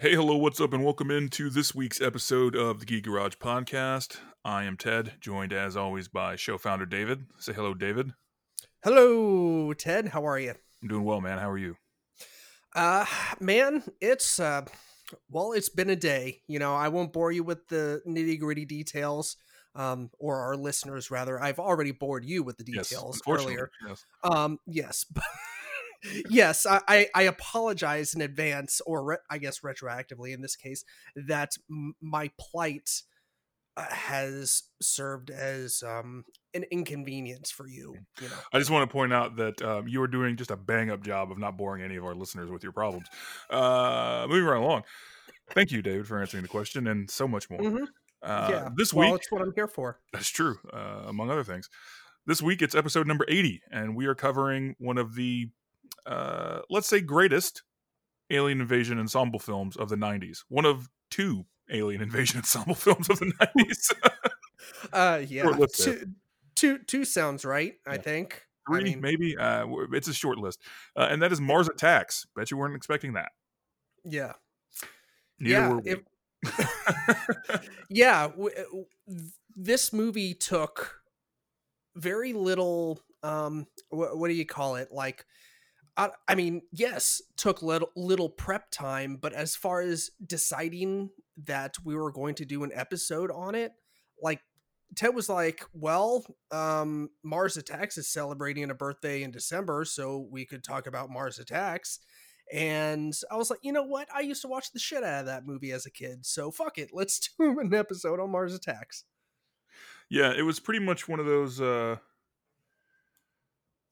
Hey, hello, what's up, and welcome into this week's episode of the Geek Garage podcast. I am Ted, joined as always by show founder David. Say hello, David. Hello, Ted. How are you? I'm doing well, man. How are you? Uh, man, it's uh, well, it's been a day. You know, I won't bore you with the nitty gritty details, um, or our listeners rather. I've already bored you with the details unfortunately, earlier. Yes. Um, yes, yes, I, I apologize in advance, or re- I guess retroactively in this case, that m- my plight uh, has served as um an inconvenience for you. You know. I just want to point out that um, you are doing just a bang up job of not boring any of our listeners with your problems. Uh, moving right along. Thank you, David, for answering the question and so much more. Mhm. Uh, yeah. This well, week, it's what I'm here for. That's true, uh, among other things. This week it's episode number 80, and we are covering one of the, uh, let's say, greatest alien invasion ensemble films of the 90s. One of two alien invasion ensemble films of the 90s. Uh, yeah, two, two, two sounds right. I think. Three, I mean, maybe. Uh, it's a short list. Uh, and that is Mars Attacks. Bet you weren't expecting that. yeah, Neither yeah. were we. it- yeah. w- uh, w- this movie took very little. Um, what, what do you call it? Like, I, I mean, yes, took little little prep time, but as far as deciding that we were going to do an episode on it, like Ted was like, "Well, um, Mars Attacks is celebrating a birthday in December, so we could talk about Mars Attacks." And I was like, "You know what? I used to watch the shit out of that movie as a kid, so fuck it, let's do an episode on Mars Attacks." yeah, it was pretty much one of those. Uh,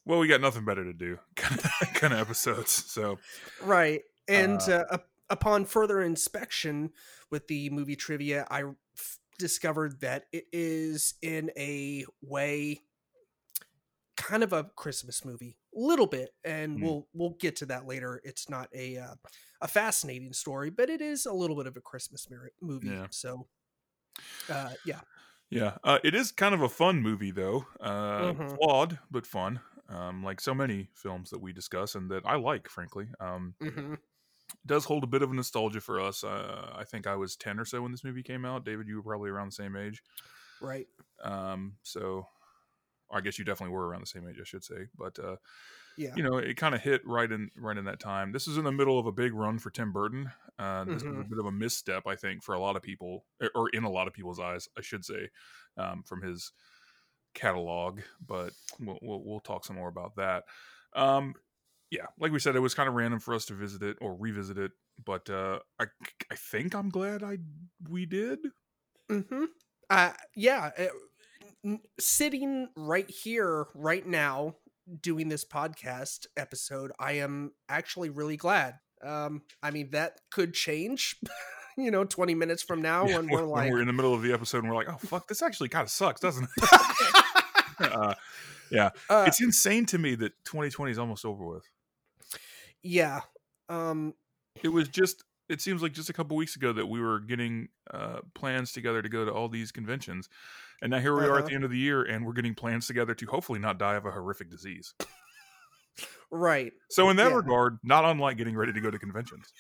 well, we got nothing better to do kind of, kind of episodes. So, Right. And Uh, uh, upon further inspection with the movie trivia, I f- discovered that it is in a way kind of a Christmas movie, a little bit, and Hmm. we'll we'll get to that later. It's not a uh, a fascinating story, but it is a little bit of a Christmas movie. Yeah. So, uh, yeah, Yeah, uh, it is kind of a fun movie though. Uh, Mhm. Flawed but fun, um, like so many films that we discuss and that I like. Frankly, um, hmm does hold a bit of a nostalgia for us. Uh, I think I was ten or so when this movie came out. David, you were probably around the same age. right. Um, so I guess you definitely were around the same age, I should say. But uh, Yeah. you know, it kind of hit right in right in that time. This is in the middle of a big run for Tim Burton. Uh, this was a Mhm. bit of a misstep, I think, for a lot of people, or- or in a lot of people's eyes, I should say, um, from his catalog. But we'll, we'll we'll talk some more about that. Um, yeah, like we said, it was kind of random for us to visit it or revisit it, but uh, I I think I'm glad I we did. Mm-hmm. Uh, yeah. sitting right here, right now, doing this podcast episode, I am actually really glad. Um, I mean, that could change, you know, 20 minutes from now Yeah, when we're like, we're in the middle of the episode and we're like, oh fuck, this actually kind of sucks, doesn't it? uh, uh, it's insane to me that 2020 is almost over with. yeah. Um, It was just. It seems like just a couple weeks ago that we were getting uh, plans together to go to all these conventions, and now here we are at Uh-huh. the end of the year, and we're getting plans together to hopefully not die of a horrific disease. right. So in that Yeah. regard, not unlike getting ready to go to conventions.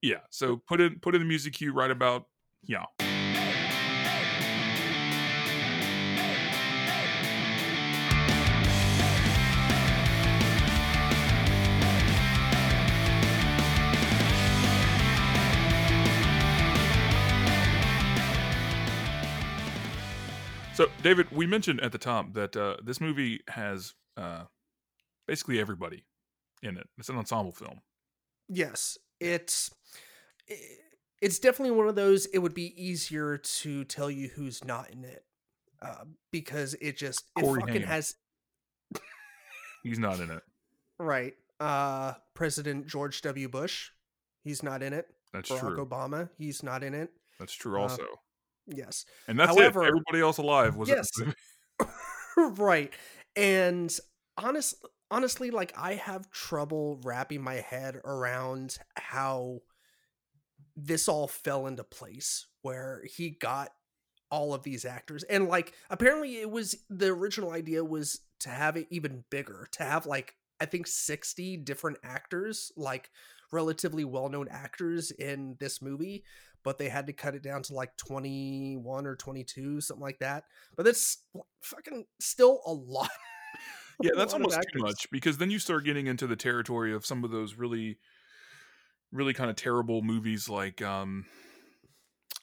Yeah. So put in put in the music cue right about yeah. So David, we mentioned at the top that uh, this movie has uh, basically everybody in it. It's an ensemble film. Yes. It's, it's definitely one of those, it would be easier to tell you who's not in it. Uh, because it just, it Corey fucking Haim. has He's not in it. Right. Uh President George W. Bush, he's not in it. That's Barack true. Obama, he's not in it. That's true. uh, Also, Yes. and that's however- it. Everybody else alive was. Yes. right. And honest honestly like I have trouble wrapping my head around how this all fell into place where he got all of these actors and like apparently it was the original idea was to have it even bigger to have like i think 60 different actors like relatively well-known actors in this movie, but they had to cut it down to like 21 or 22, something like that. But that's fucking still a lot. yeah, that's almost too much because then you start getting into the territory of some of those really, really kind of terrible movies like um,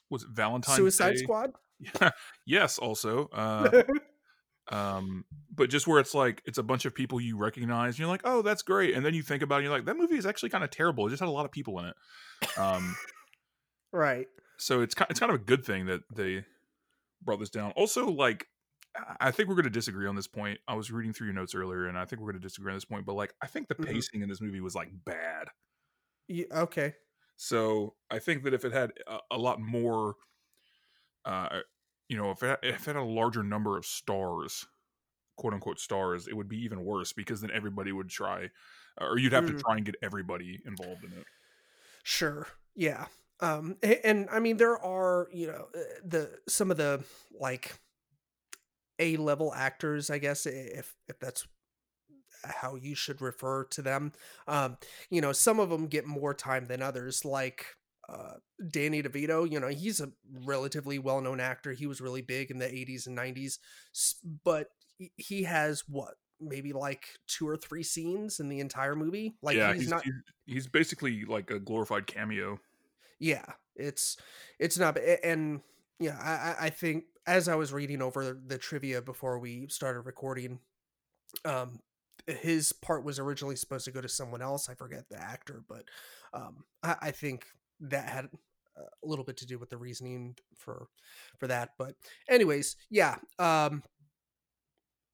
was it Valentine's Suicide Day? Squad? Yeah, yes, also. Uh, um, but just where it's like it's a bunch of people you recognize, and you're like, oh, that's great, and then you think about it, and you're like, that movie is actually kind of terrible. It just had a lot of people in it. Um, right. So it's it's kind of a good thing that they brought this down. Also, like I think we're going to disagree on this point. I was reading through your notes earlier, and I think we're going to disagree on this point. But like, I think the Mhm. pacing in this movie was like bad. Yeah, okay. So I think that if it had a, a lot more, uh, you know, if it, if it had a larger number of stars, quote unquote stars, it would be even worse because then everybody would try, or you'd have Mm. to try and get everybody involved in it. Sure. Yeah. Um a- and, I mean there are, you know, uh, the some of the like A level actors, I guess if if that's how you should refer to them. Um you know, some of them get more time than others like uh Danny DeVito, you know, he's a relatively well-known actor. He was really big in the 80s and 90s, but he- has what? Maybe like two or three scenes in the entire movie. Like yeah, he's, he's, not he's basically like a glorified cameo. Yeah it's it's not and yeah I, I- think as i was reading over the trivia before we started recording um his part was originally supposed to go to someone else i forget the actor but um i, I think that had a little bit to do with the reasoning for for that but anyways yeah um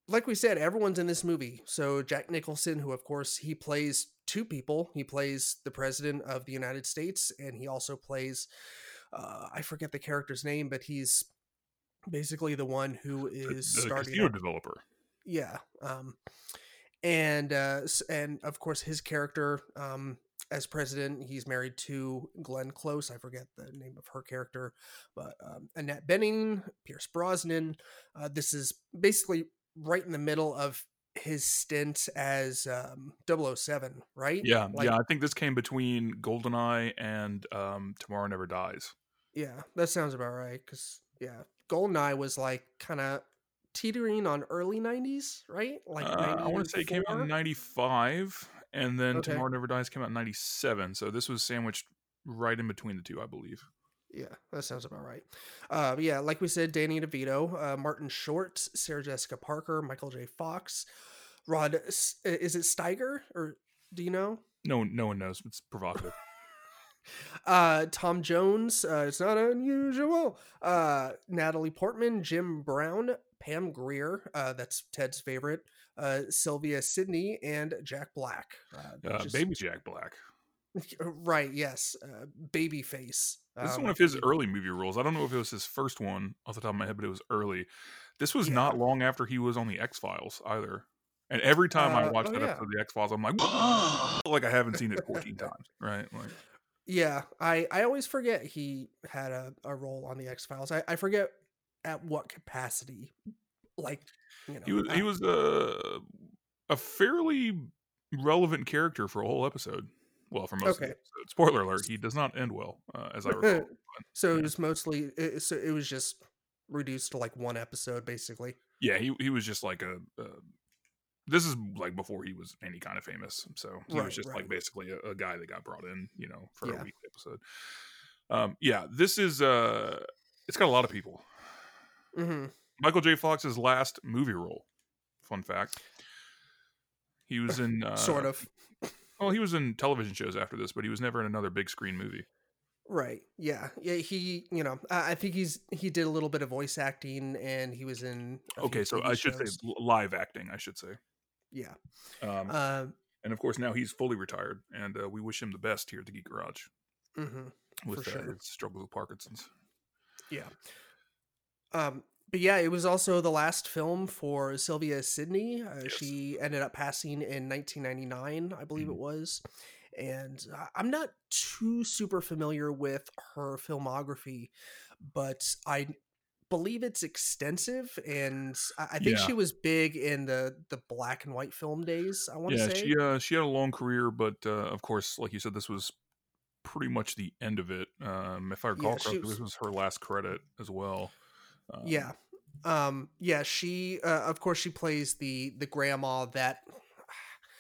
like we said, everyone's in this movie. So Jack Nicholson, who of course he plays two people. He plays the president of the United States, and he also plays uh, I forget the character's name, but he's basically the one who is The, the starting. casino developer. yeah, um, and uh, and of course his character um, as president, he's married to Glenn Close. I forget the name of her character, but um, Annette Bening, Pierce Brosnan. Uh, this is basically right in the middle of his stint as um, 007, right? Yeah, Like- yeah. I think this came between Goldeneye and um, Tomorrow Never Dies. Yeah, that sounds about right. Because yeah, Goldeneye was like kind of teetering on early '90s, right? Like Uh, I want to say it came out in '95, and then Okay. Tomorrow Never Dies came out in '97. So this was sandwiched right in between the two, I believe. Yeah, that sounds about right. Uh, yeah, like we said, Danny DeVito, uh, Martin Short, Sarah Jessica Parker, Michael J. Fox, Rod. Is it Steiger or do you know? No, one- no one knows. It's provocative. Uh, Tom Jones. Uh, it's not unusual. Uh, Natalie Portman, Jim Brown, Pam Grier. Uh, that's Ted's favorite. Uh, Sylvia Sidney and Jack Black. Uh, Uh, which Baby Jack Black. right? Yes, uh, Babyface. This is Um, one of his early movie roles. I don't know if it was his first one off the top of my head, but it was early. This was Yeah. not long after he was on the X Files either. And every time I Uh, watch oh, that yeah. episode of the X Files, I'm like, like I haven't seen it 14 times, right? Like Yeah, I I always forget he had a, a role on the X Files. I, I forget at what capacity. Like, you know, he was I- he was a a fairly relevant character for a whole episode. Well, for most of the Okay. episode. Spoiler alert: he does not end well, uh, as I recall. so yeah. it was mostly it, so it was just reduced to like one episode basically. yeah, he he was just like a. Uh, this is like before he was any kind of famous, so he Right, was just like basically a, a guy that got brought in, you know, for Yeah. a weekly episode. Um, yeah, this is uh, it's got a lot of people. Mm-hmm. Michael J. Fox's last movie role. Fun fact. He was in uh, sort of. Well, he was in television shows after this, but he was never in another big screen movie. Right. Yeah. Yeah. He, you know, I think he's he did a little bit of voice acting, and he was in. Okay, so I should shows. say live acting. I should say. Yeah. Um, Uh, and of course, now he's fully retired, and uh, we wish him the best here at the Geek Garage mhm. with uh, sure. his struggle with Parkinson's. Yeah. Um, but yeah, it was also the last film for Sylvia Sidney. Uh, Yes. She ended up passing in 1999, I believe Mhm. it was. And I- I'm not too super familiar with her filmography, but I believe it's extensive, and I, think Yeah. she was big in the the black and white film days. I want to Yeah, say. she uh, she had a long career, but uh, of course, like you said, this was pretty much the end of it. Um, if I recall Yeah, correctly, this was- was her last credit as well. Um, yeah. Um yeah she uh, of course she plays the the grandma that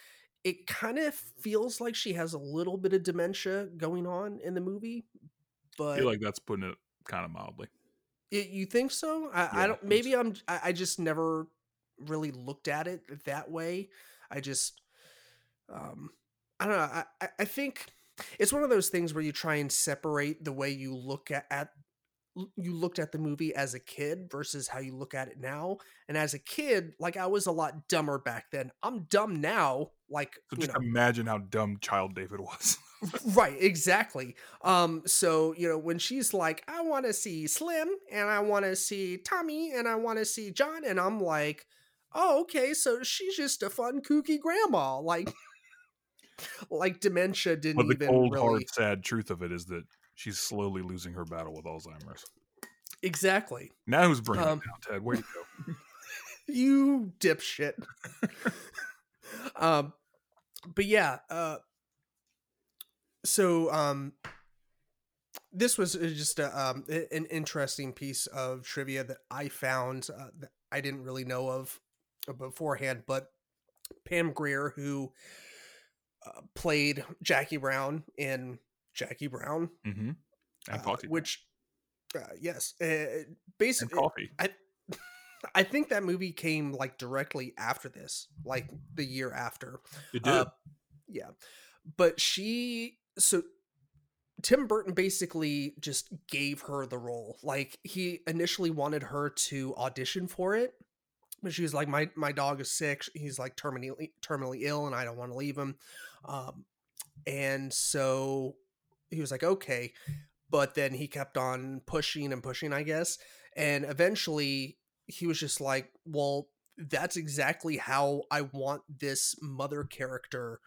it kind of feels like she has a little bit of dementia going on in the movie I but feel like that's putting it kind of mildly. it, you think so? I, Yeah, I I don't maybe i'm I, I just never really looked at it that way. I just um i don't know I, I- I think it's one of those things where you try and separate the way you look at, at you looked at the movie as a kid versus how you look at it now. And as a kid, like I was a lot dumber back then. I'm dumb now. Like So you just know, imagine how dumb Child David was. right, exactly. Um, so you know, when she's like, I want to see Slim and I want to see Tommy and I want to see John, and I'm like, oh, okay, so she's just a fun, kooky grandma. Like, like dementia didn't but the even cold, really hard, sad truth of it is that she's slowly losing her battle with Alzheimer's. exactly. Now who's bringing Um, it down, Ted? Way to go. you dipshit. um, but yeah, uh, so um, this was uh, just a, um, an interesting piece of trivia that I found uh, that I didn't really know of uh, beforehand, but Pam Grier, who uh, played Jackie Brown in Jackie Brown, Mm-hmm. And uh, which uh, yes, uh, and basically Coffy. I I think that movie came like directly after this, like the year after. It did. Uh, yeah. But she so Tim Burton basically just gave her the role. Like he initially wanted her to audition for it, but she was like, "My my dog is sick. He's like terminally terminally ill, and I don't want to leave him." Um, and so he was like, "Okay," but then he kept on pushing and pushing, I guess, and eventually he was just like, "Well, that's exactly how I want this mother character."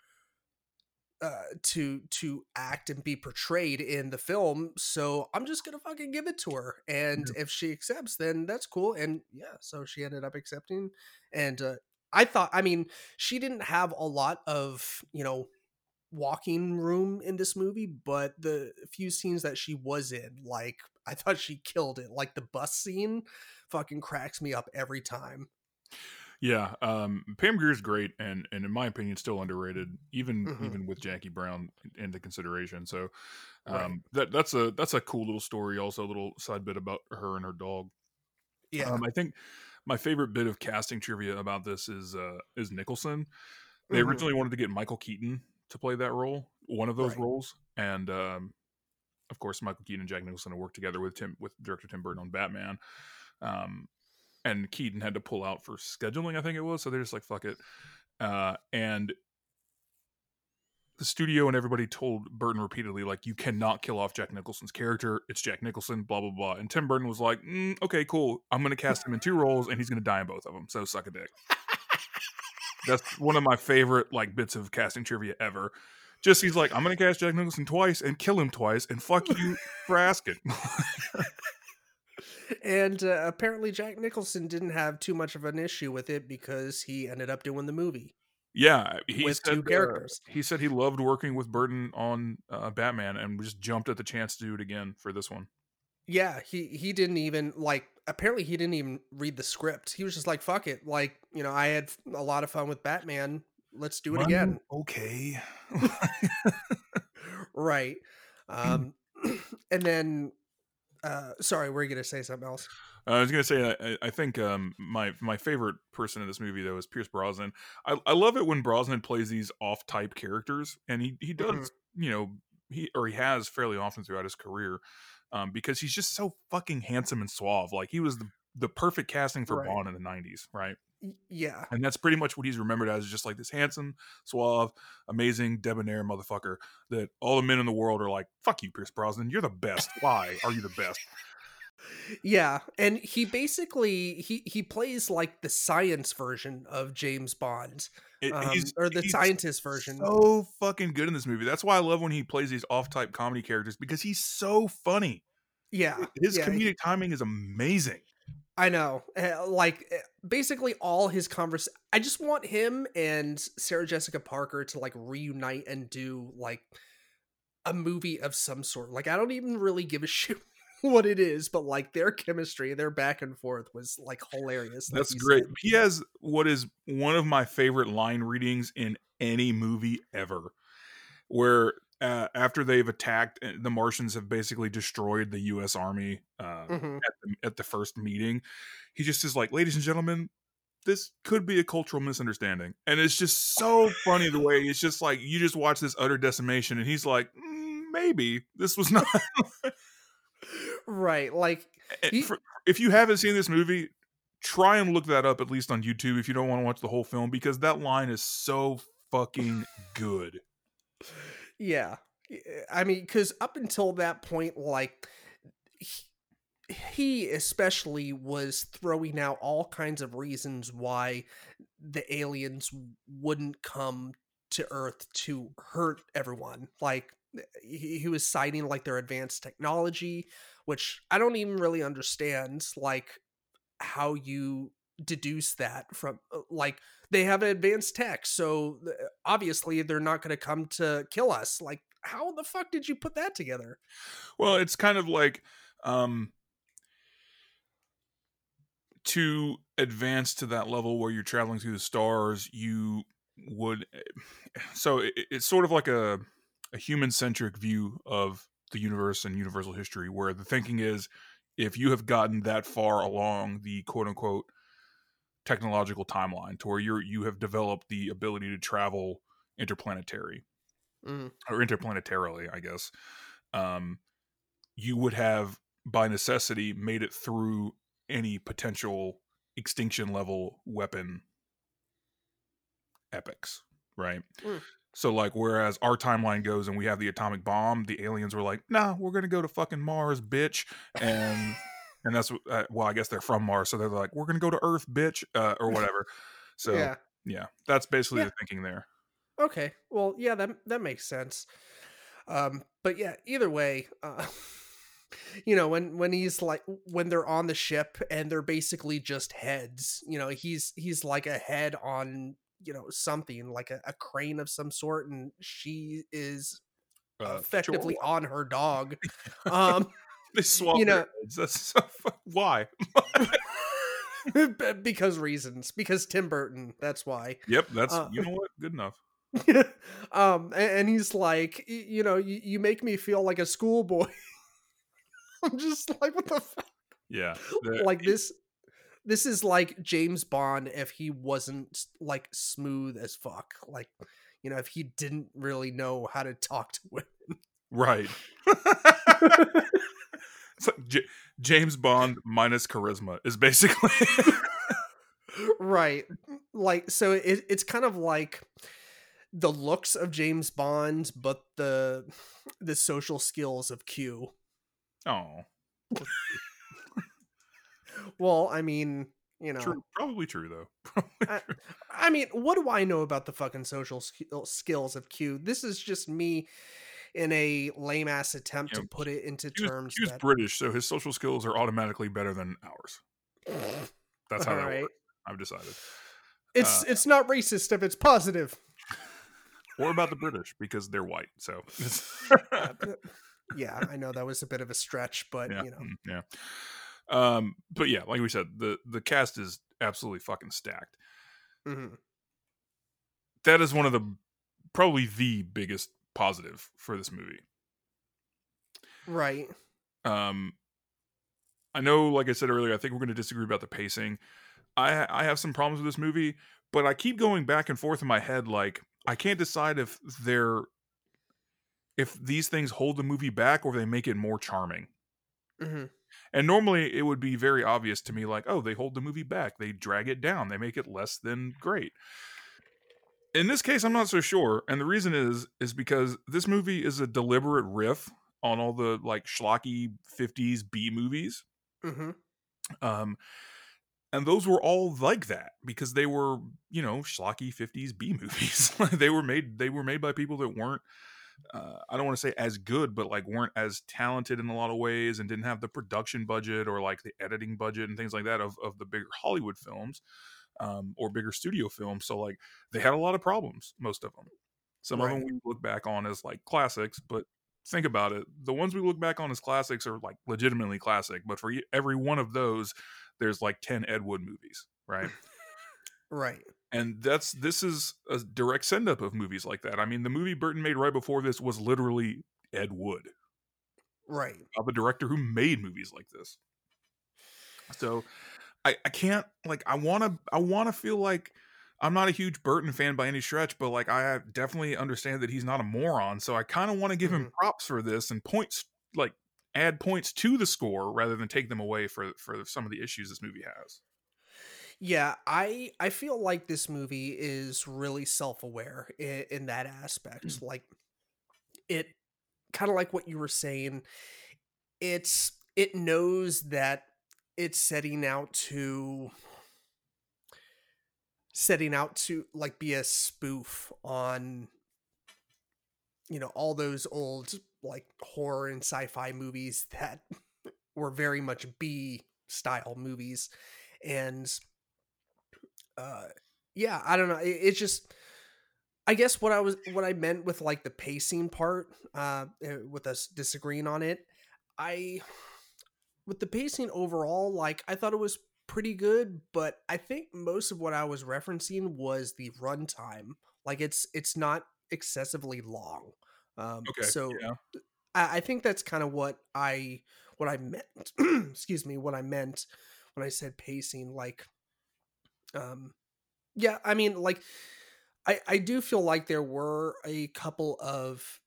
uh, to to act and be portrayed in the film. So I'm just gonna fucking give it to her, and if she accepts, then that's cool. And yeah, so she ended up accepting. And uh, I thought, I mean, she didn't have a lot of you know walking room in this movie, but the few scenes that she was in, like I thought she killed it. Like the bus scene, fucking cracks me up every time. Yeah, um, Pam Grier's great, and and in my opinion, still underrated, even Mhm. even with Jackie Brown into consideration. So, um, Right. that that's a that's a cool little story. Also, a little side bit about her and her dog. Yeah, Um, I think my favorite bit of casting trivia about this is uh, is Nicholson. They Mhm. originally wanted to get Michael Keaton to play that role, one of those Right. roles, and um, of course, Michael Keaton and Jack Nicholson worked together with Tim with director Tim Burton on Batman. Um, and Keaton had to pull out for scheduling, I think it was. So they're just like, fuck it. Uh, and the studio and everybody told Burton repeatedly, like, you cannot kill off Jack Nicholson's character. It's Jack Nicholson, blah, blah, blah. And Tim Burton was like, mm, okay, cool. I'm going to cast him in two roles and he's going to die in both of them. So suck a dick. That's one of my favorite, like, bits of casting trivia ever. Just he's like, I'm going to cast Jack Nicholson twice and kill him twice and fuck you for asking. and uh, apparently Jack Nicholson didn't have too much of an issue with it because he ended up doing the movie. Yeah, he with said, two uh, characters. he said he loved working with Burton on uh, Batman and just jumped at the chance to do it again for this one. Yeah, he he didn't even like. Apparently, he didn't even read the script. He was just like, "Fuck it!" Like, you know, I had a lot of fun with Batman. Let's do it again. Okay. Right. Um, and then, uh, sorry, we're you gonna say something else. I was gonna say, I, I think um, my my favorite person in this movie though is Pierce Brosnan. I, I love it when Brosnan plays these off type characters, and he he does Mhm. you know he or he has fairly often throughout his career, um, because he's just so fucking handsome and suave. Like he was the the perfect casting for Right. Bond in the '90s, right? Yeah, And that's pretty much what he's remembered as, just like this handsome, suave, amazing, debonair motherfucker that all the men in the world are like, "Fuck you, Pierce Brosnan, you're the best. Why are you the best?" Yeah, and he basically he he plays like the science version of James Bond, um, he's- or the he's scientist version. so fucking good in this movie. That's why I love when he plays these off-type comedy characters because he's so funny. yeah, His yeah, comedic timing is amazing. I know. Uh, like uh, basically all his convers I just want him and Sarah Jessica Parker to like reunite and do like a movie of some sort. Like I don't even really give a shit what it is, but like their chemistry, their back and forth was like hilarious. Like That's great. Said. He has what is one of my favorite line readings in any movie ever, where uh, after they've attacked, uh, the Martians have basically destroyed the U.S. Army uh, mm-hmm. at, the, at the first meeting. He just is like, "Ladies and gentlemen, this could be a cultural misunderstanding," and it's just so funny the way it's just like you just watch this utter decimation, and he's like, mm, "Maybe this was not." Right, like eh, he... For, if you haven't seen this movie, try and look that up at least on YouTube if you don't want to watch the whole film because that line is so fucking good. Yeah. Eh, I mean, because up until that point, like, he, he especially was throwing out all kinds of reasons why the aliens wouldn't come to Earth to hurt everyone. Like, he, he was citing, like, their advanced technology, which I don't even really understand, like, how you deduce that from uh, like they have advanced tech so obviously they're not going to come to kill us like how the fuck did you put that together? Well it's kind of like um to advance to that level where you're traveling through the stars you would eh, so it, it's sort of like a a human centric view of the universe and universal history where the thinking is if you have gotten that far along the quote unquote technological timeline to where you're you have developed the ability to travel interplanetary mm. or interplanetarily, I guess. Um, you would have by necessity made it through any potential extinction level weapon epics, right? Mm. So like whereas our timeline goes and we have the atomic bomb, the aliens were like, "Nah, we're going to go to fucking Mars, bitch." And and that's uh, well, I guess they're from Mars, so they're like, "We're gonna go to Earth, bitch," uh, or whatever. So yeah, yeah that's basically yeah. the thinking there. Okay, well, yeah, that that makes sense. Um, but yeah, either way, uh, you know, when when he's like when they're on the ship and they're basically just heads, you know, he's he's like a head on you know something like a, a crane of some sort, and she is uh, effectively sure. on her dog. Um. They swap you know, That's so why? because reasons. Because Tim Burton. That's why. Yep. That's uh, you know what. Good enough. um, and, and, he's like, you know, you, you make me feel like a schoolboy. I'm just like, what the fuck? Yeah. like this. This is like James Bond if he wasn't like smooth as fuck. Like, you know, if he didn't really know how to talk to women. Right. J- James Bond minus charisma is basically right. Like so, it, it's kind of like the looks of James Bond, but the the social skills of Q. Oh. well, I mean, you know, true. probably true though. Probably I, true. I, mean, what do I know about the fucking social skills of Q? This is just me in a lame ass attempt to put it into he terms. Was, he was British, so his social skills are automatically better than ours. That's how that right. works. I've decided. It's uh, it's not racist if it's positive. Or about the British because they're white. So. yeah, I know that was a bit of a stretch, but yeah, you know. Mm, yeah. Um, but yeah, like we said, the the cast is absolutely fucking stacked. Mm-hmm. That is one of the probably the biggest positive for this movie. Right. Um I know like I said earlier, I think we're going to disagree about the pacing. I I have some problems with this movie, but I keep going back and forth in my head like I can't decide if they're if these things hold the movie back or they make it more charming. Mm-hmm. And normally it would be very obvious to me, like, oh, they hold the movie back, they drag it down, they make it less than great. In this case i'm not so sure and the reason is is because this movie is a deliberate riff on all the like schlocky 50s b movies. Mm-hmm. um and those were all like that because they were you know schlocky 50s b movies. They were made they were made by people that weren't uh, I don't want to say as good, but like weren't as talented in a lot of ways and didn't have the production budget or like the editing budget and things like that of, of the bigger Hollywood films um, or bigger studio films. So like they had a lot of problems, most of them. Some right. of them we look back on as like classics, but think about it. The ones we look back on as classics are like legitimately classic, but for every one of those, there's like 10 Ed Wood movies, right? right and that's this is a direct send up of movies like that. I mean, the movie Burton made right before this was literally Ed Wood, right? Of a director who made movies like this. So, I I can't like I want to I want to feel like I'm not a huge Burton fan by any stretch, but like I definitely understand that he's not a moron. So I kind of want to give mm-hmm. him props for this and points like add points to the score rather than take them away for for some of the issues this movie has. Yeah, I I feel like this movie is really self-aware in, in that aspect. Mm. Like it kind of like what you were saying, it's it knows that it's setting out to setting out to like be a spoof on you know all those old like horror and sci-fi movies that were very much B style movies and uh yeah i don't know it, it's just i guess what i was what i meant with like the pacing part uh eh, with us disagreeing on it i with the pacing overall like i thought it was pretty good but i think most of what i was referencing was the runtime like it's it's not excessively long um okay, so yeah. I, I think that's kind of what i what i meant excuse me what i meant when i said pacing like um yeah i mean like i i do feel like there were a couple of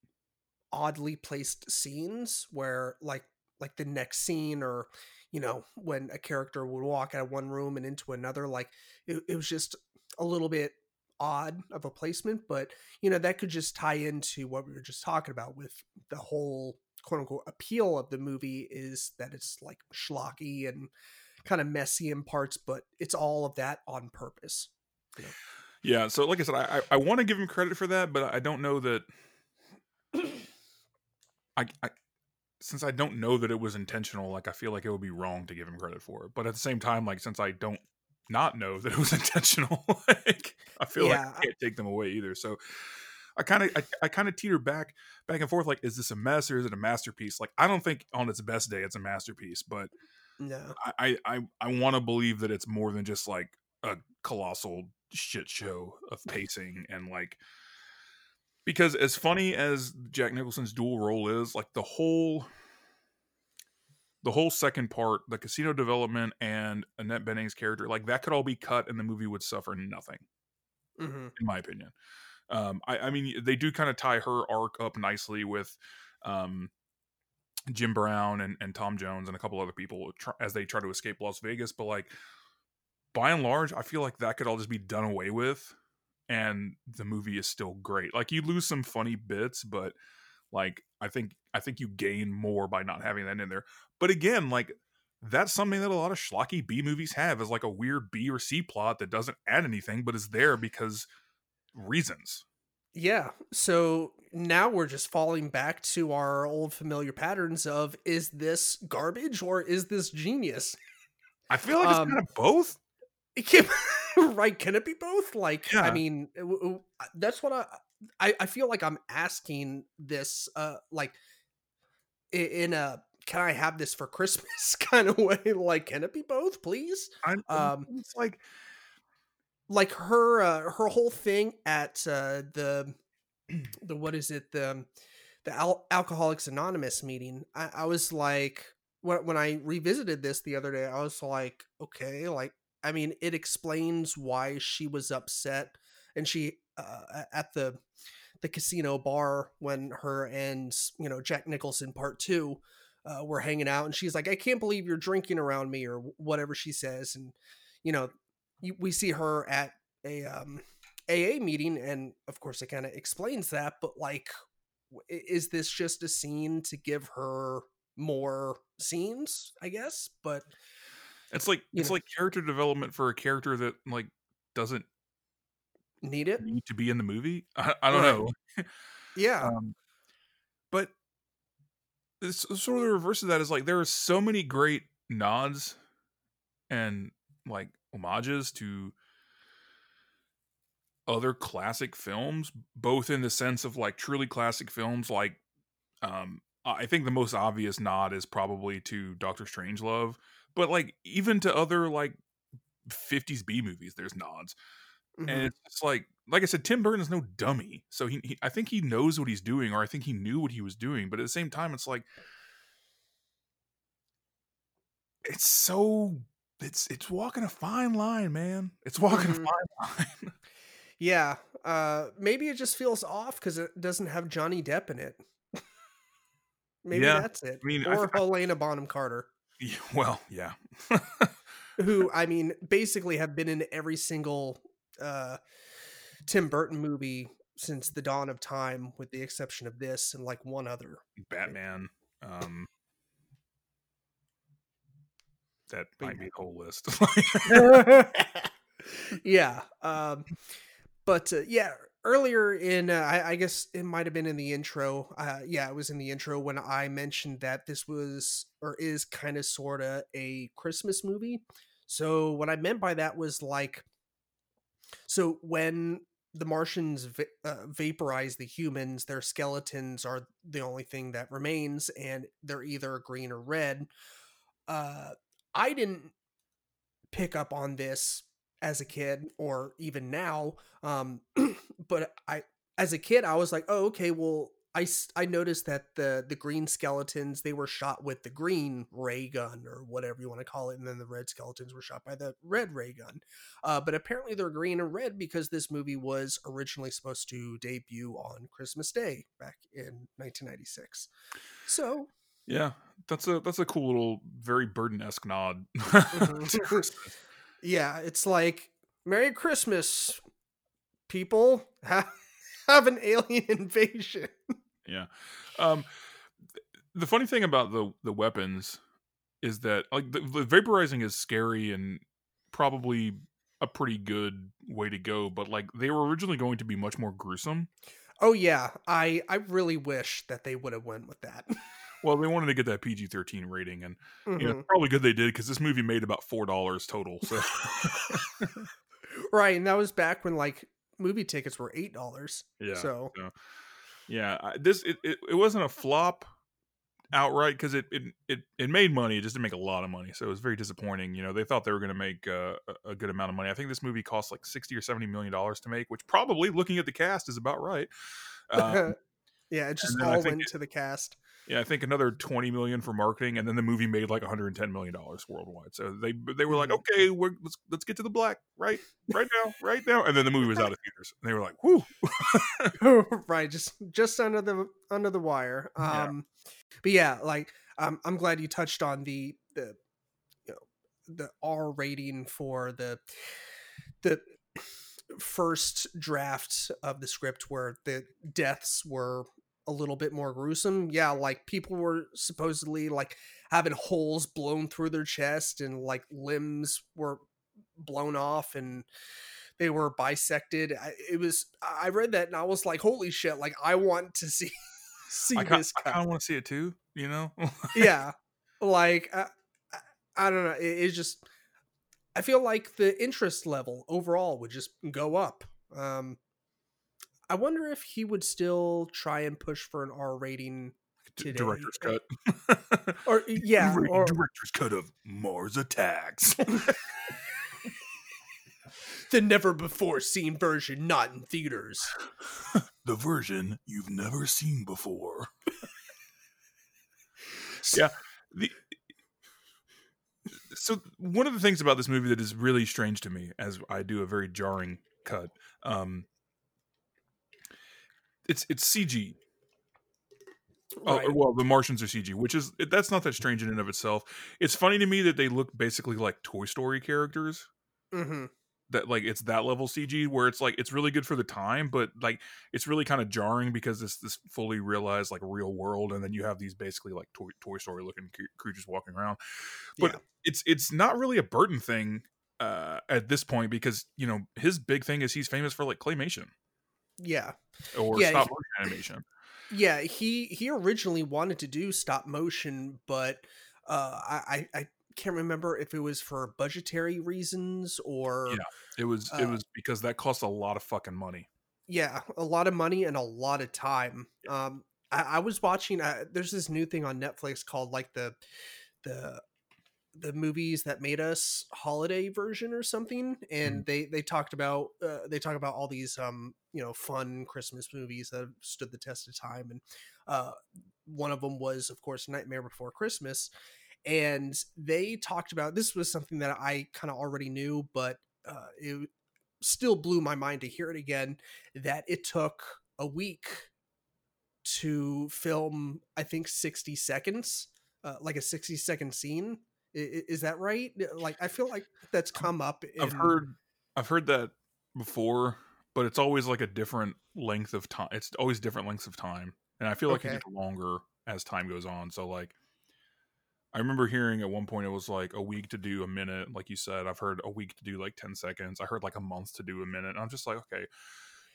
oddly placed scenes where like like the next scene or you know when a character would walk out of one room and into another like it, it was just a little bit odd of a placement but you know that could just tie into what we were just talking about with the whole quote unquote appeal of the movie is that it's like schlocky and kind of messy in parts, but it's all of that on purpose. You know? Yeah. So, like I said, I, I want to give him credit for that, but I don't know that. I, I since I don't know that it was intentional, like I feel like it would be wrong to give him credit for it. But at the same time, like since I don't not know that it was intentional, like I feel yeah. like I can't take them away either. So I kind of I, I kind of teeter back back and forth like is this a mess or is it a masterpiece? Like I don't think on its best day it's a masterpiece, but no. I I I want to believe that it's more than just like a colossal shit show of pacing and like because as funny as Jack Nicholson's dual role is, like the whole the whole second part, the casino development and Annette Bening's character, like that could all be cut and the movie would suffer nothing. Mm-hmm. In my opinion. Um, I, I mean, they do kind of tie her arc up nicely with um, Jim Brown and, and Tom Jones and a couple other people as they try to escape Las Vegas. But like by and large, I feel like that could all just be done away with, and the movie is still great. Like you lose some funny bits, but like I think I think you gain more by not having that in there. But again, like that's something that a lot of schlocky B movies have is like a weird B or C plot that doesn't add anything, but is there because reasons. Yeah. So now we're just falling back to our old familiar patterns of is this garbage or is this genius? I feel like um, it's kind of both. Can, right? Can it be both? Like, yeah. I mean, that's what I, I, I feel like I'm asking this, uh, like, in a can I have this for Christmas kind of way? Like, can it be both, please? I'm, um, it's like like her uh, her whole thing at uh, the the what is it the the Al- Alcoholics Anonymous meeting. I, I was like when when I revisited this the other day, I was like, okay, like I mean, it explains why she was upset, and she uh, at the the casino bar when her and you know Jack Nicholson part two uh, were hanging out, and she's like, I can't believe you're drinking around me, or whatever she says, and you know we see her at a um, AA meeting, and of course, it kind of explains that. But like, is this just a scene to give her more scenes? I guess, but it's like it's know. like character development for a character that like doesn't need it need to be in the movie. I, I don't right. know. yeah. Um, it's sort of the reverse of that is like there are so many great nods and like homages to other classic films, both in the sense of like truly classic films. Like, um, I think the most obvious nod is probably to Doctor Strangelove, but like even to other like 50s B movies, there's nods, mm-hmm. and it's like like I said, Tim Burton is no dummy, so he, he I think he knows what he's doing, or I think he knew what he was doing, but at the same time, it's like it's so it's it's walking a fine line, man. It's walking mm-hmm. a fine line. Yeah, uh, maybe it just feels off because it doesn't have Johnny Depp in it. maybe yeah, that's it. I mean, or I, Helena Bonham Carter. Yeah, well, yeah. Who I mean, basically have been in every single uh, Tim Burton movie since the dawn of time, with the exception of this and like one other. Batman. Um, that might be the whole list. yeah. Um, but uh, yeah, earlier in, uh, I, I, guess it might have been in the intro. Uh, yeah, it was in the intro when I mentioned that this was or is kind of sort of a Christmas movie. So what I meant by that was like, so when the Martians va- uh, vaporize the humans, their skeletons are the only thing that remains, and they're either green or red. Uh, I didn't pick up on this as a kid or even now um but i as a kid i was like oh okay well i i noticed that the the green skeletons they were shot with the green ray gun or whatever you want to call it and then the red skeletons were shot by the red ray gun. Uh, but apparently they're green and red because this movie was originally supposed to debut on christmas day back in 1996 so yeah that's a that's a cool little very Burton-esque nod mm-hmm. Yeah, it's like Merry Christmas, people. Have, have an alien invasion. yeah. Um the funny thing about the the weapons is that like the, the vaporizing is scary and probably a pretty good way to go, but like they were originally going to be much more gruesome. Oh yeah, I I really wish that they would have went with that. Well, they wanted to get that PG thirteen rating, and mm-hmm. you know, mm-hmm. probably good they did because this movie made about four dollars total. So, right, and that was back when like movie tickets were eight dollars. Yeah. So, yeah, yeah this it, it, it wasn't a flop outright because it, it it it made money. It just didn't make a lot of money, so it was very disappointing. You know, they thought they were going to make uh, a good amount of money. I think this movie cost like sixty or seventy million dollars to make, which probably, looking at the cast, is about right. Um, yeah, it just all went it, to the cast. Yeah, I think another 20 million for marketing, and then the movie made like 110 million dollars worldwide. So they they were like, mm-hmm. okay, we're, let's let's get to the black right right now, right now, and then the movie was out of theaters, and they were like, whoo, right, just just under the under the wire. Um, yeah. but yeah, like um, I'm glad you touched on the the you know the R rating for the the first draft of the script where the deaths were a little bit more gruesome. Yeah, like people were supposedly like having holes blown through their chest and like limbs were blown off and they were bisected. It was I read that and I was like, holy shit! Like I want to see see I this. I kind of want to see it too. You know? yeah, like I, I don't know. It, it's just I feel like the interest level overall would just go up. Um, I wonder if he would still try and push for an R rating today. Director's cut. or yeah, or, director's cut of Mars Attacks. the never before seen version, not in theaters. the version you've never seen before. yeah. The, so one of the things about this movie that is really strange to me, as I do a very jarring cut, um, it's it's CG. Oh, right. Oh, well, the Martians are CG, which is that's not that strange in and of itself. It's funny to me that they look basically like Toy Story characters. Mm-hmm. That like it's that level CG where it's like it's really good for the time, but like it's really kind of jarring because it's this fully realized like real world, and then you have these basically like Toy, Toy Story looking creatures walking around. But yeah. it's it's not really a Burton thing uh, at this point because you know his big thing is he's famous for like claymation. Yeah. Or yeah, stop motion animation. yeah, he he originally wanted to do stop motion, but uh, I I can't remember if it was for budgetary reasons or yeah, it was uh, it was because that cost a lot of fucking money. Yeah, a lot of money and a lot of time. Um, I, I was watching. Uh, there's this new thing on Netflix called like the the the movies that made us holiday version or something and Mhm. they they talked about uh, they talk about all these um you know fun christmas movies that have stood the test of time and uh one of them was of course nightmare before christmas and they talked about this was something that i kind of already knew but uh it still blew my mind to hear it again that it took a week to film i think 60 seconds uh, like a 60 second scene is that right like i feel like that's come up in, I've heard I've heard that before, but it's always like a different length of time. It's always different lengths of time, and I feel like Okay. it gets longer as time goes on. So like, I remember hearing at one point it was like a week to do a minute, like you said. I've heard a week to do like ten seconds. I heard like a month to do a minute. And I'm just like, okay,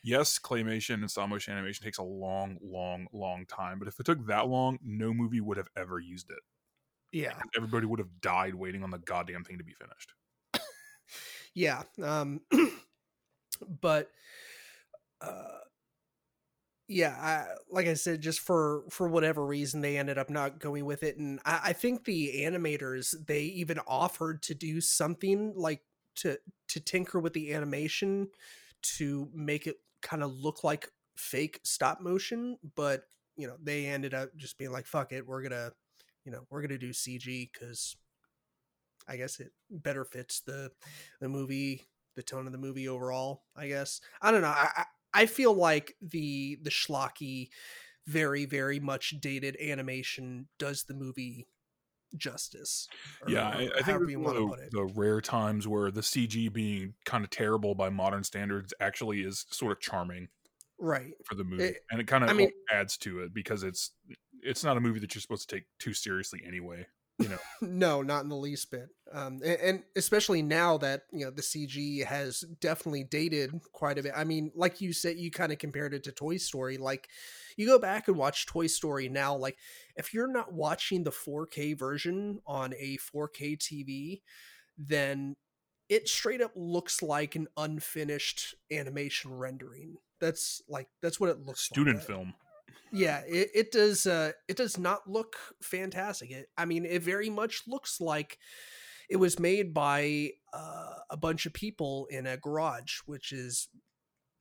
yes, claymation and stop motion animation takes a long, long, long time. But if it took that long, no movie would have ever used it. Yeah Everybody would have died waiting on the goddamn thing to be finished. yeah um but uh yeah I, like i said just for for whatever reason they ended up not going with it and I, I think the animators they even offered to do something like to to tinker with the animation to make it kind of look like fake stop motion but you know they ended up just being like fuck it we're gonna you know we're gonna do cg because i guess it better fits the the movie the tone of the movie overall i guess. I don't know i i feel like the the schlocky very very much dated animation does the movie justice Yeah, I, I think you one want of to put it. the, the rare times where the CG being kind of terrible by modern standards actually is sort of charming right. for the movie, It- and it kind of I mean- adds to it because it's it's not a movie that you're supposed to take too seriously anyway. You know, no not in the least bit um and, and especially now that you know the cg has definitely dated quite a bit i mean like you said you kind of compared it to toy story like you go back and watch toy story now like if you're not watching the 4k version on a 4k tv then it straight up looks like an unfinished animation rendering that's like that's what it looks student like Student film. Yeah it, it does uh it does not look fantastic. It, i mean it very much looks like it was made by uh, a bunch of people in a garage which is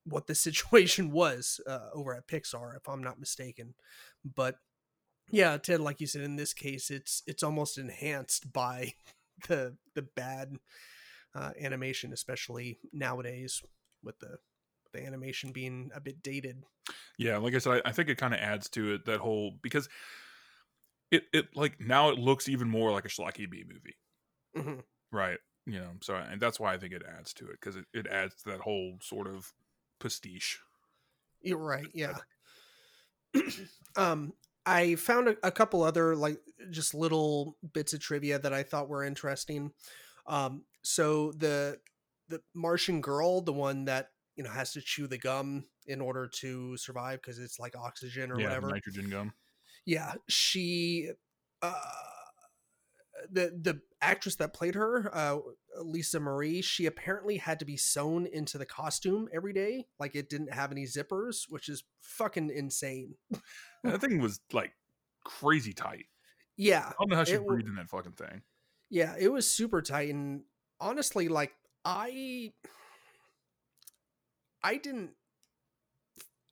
what the situation was uh, over at pixar if i'm not mistaken. But yeah ted like you said in this case it's it's almost enhanced by the the bad uh, animation especially nowadays with the the animation being a bit dated Yeah, like I said, I, I think it kind of adds to it that whole because it it like now it looks even more like a schlocky B movie, Mhm. right? You know, so and that's why I think it adds to it because it, it adds to that whole sort of pastiche. You're right. Yeah. um, I found a, a couple other like just little bits of trivia that I thought were interesting. Um, so the the Martian girl, the one that you know has to chew the gum in order to survive because it's like oxygen or yeah, whatever. nitrogen gum. Yeah, she uh the the actress that played her, uh Lisa Marie, she apparently had to be sewn into the costume every day. Like it didn't have any zippers, which is fucking insane. That thing was like crazy tight. Yeah. I don't know how she breathed in that fucking thing. Yeah, it was super tight and honestly like I I didn't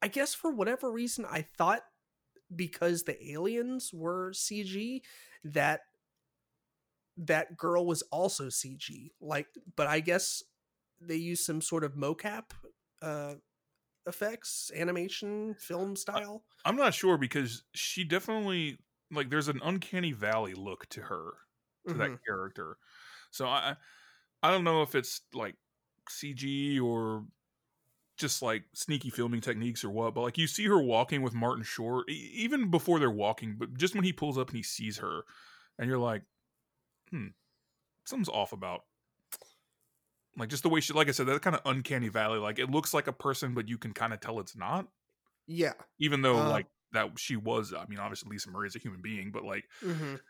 I guess for whatever reason I thought because the aliens were CG that that girl was also CG. Like but I guess they used some sort of mocap uh effects, animation, film style. I'm not sure because she definitely like there's an uncanny valley look to her to Mhm. that character. So I I- I don't know if it's like CG or just like sneaky filming techniques or what, but like you see her walking with Martin Short e- even before they're walking, but just when he pulls up and he sees her and you're like, "Hmm, something's off about like just the way she like I said that kind of uncanny valley like it looks like a person but you can kind of tell it's not Yeah. even though Uh, like that she was. I mean, obviously Lisa Marie is a human being, but like, Mhm.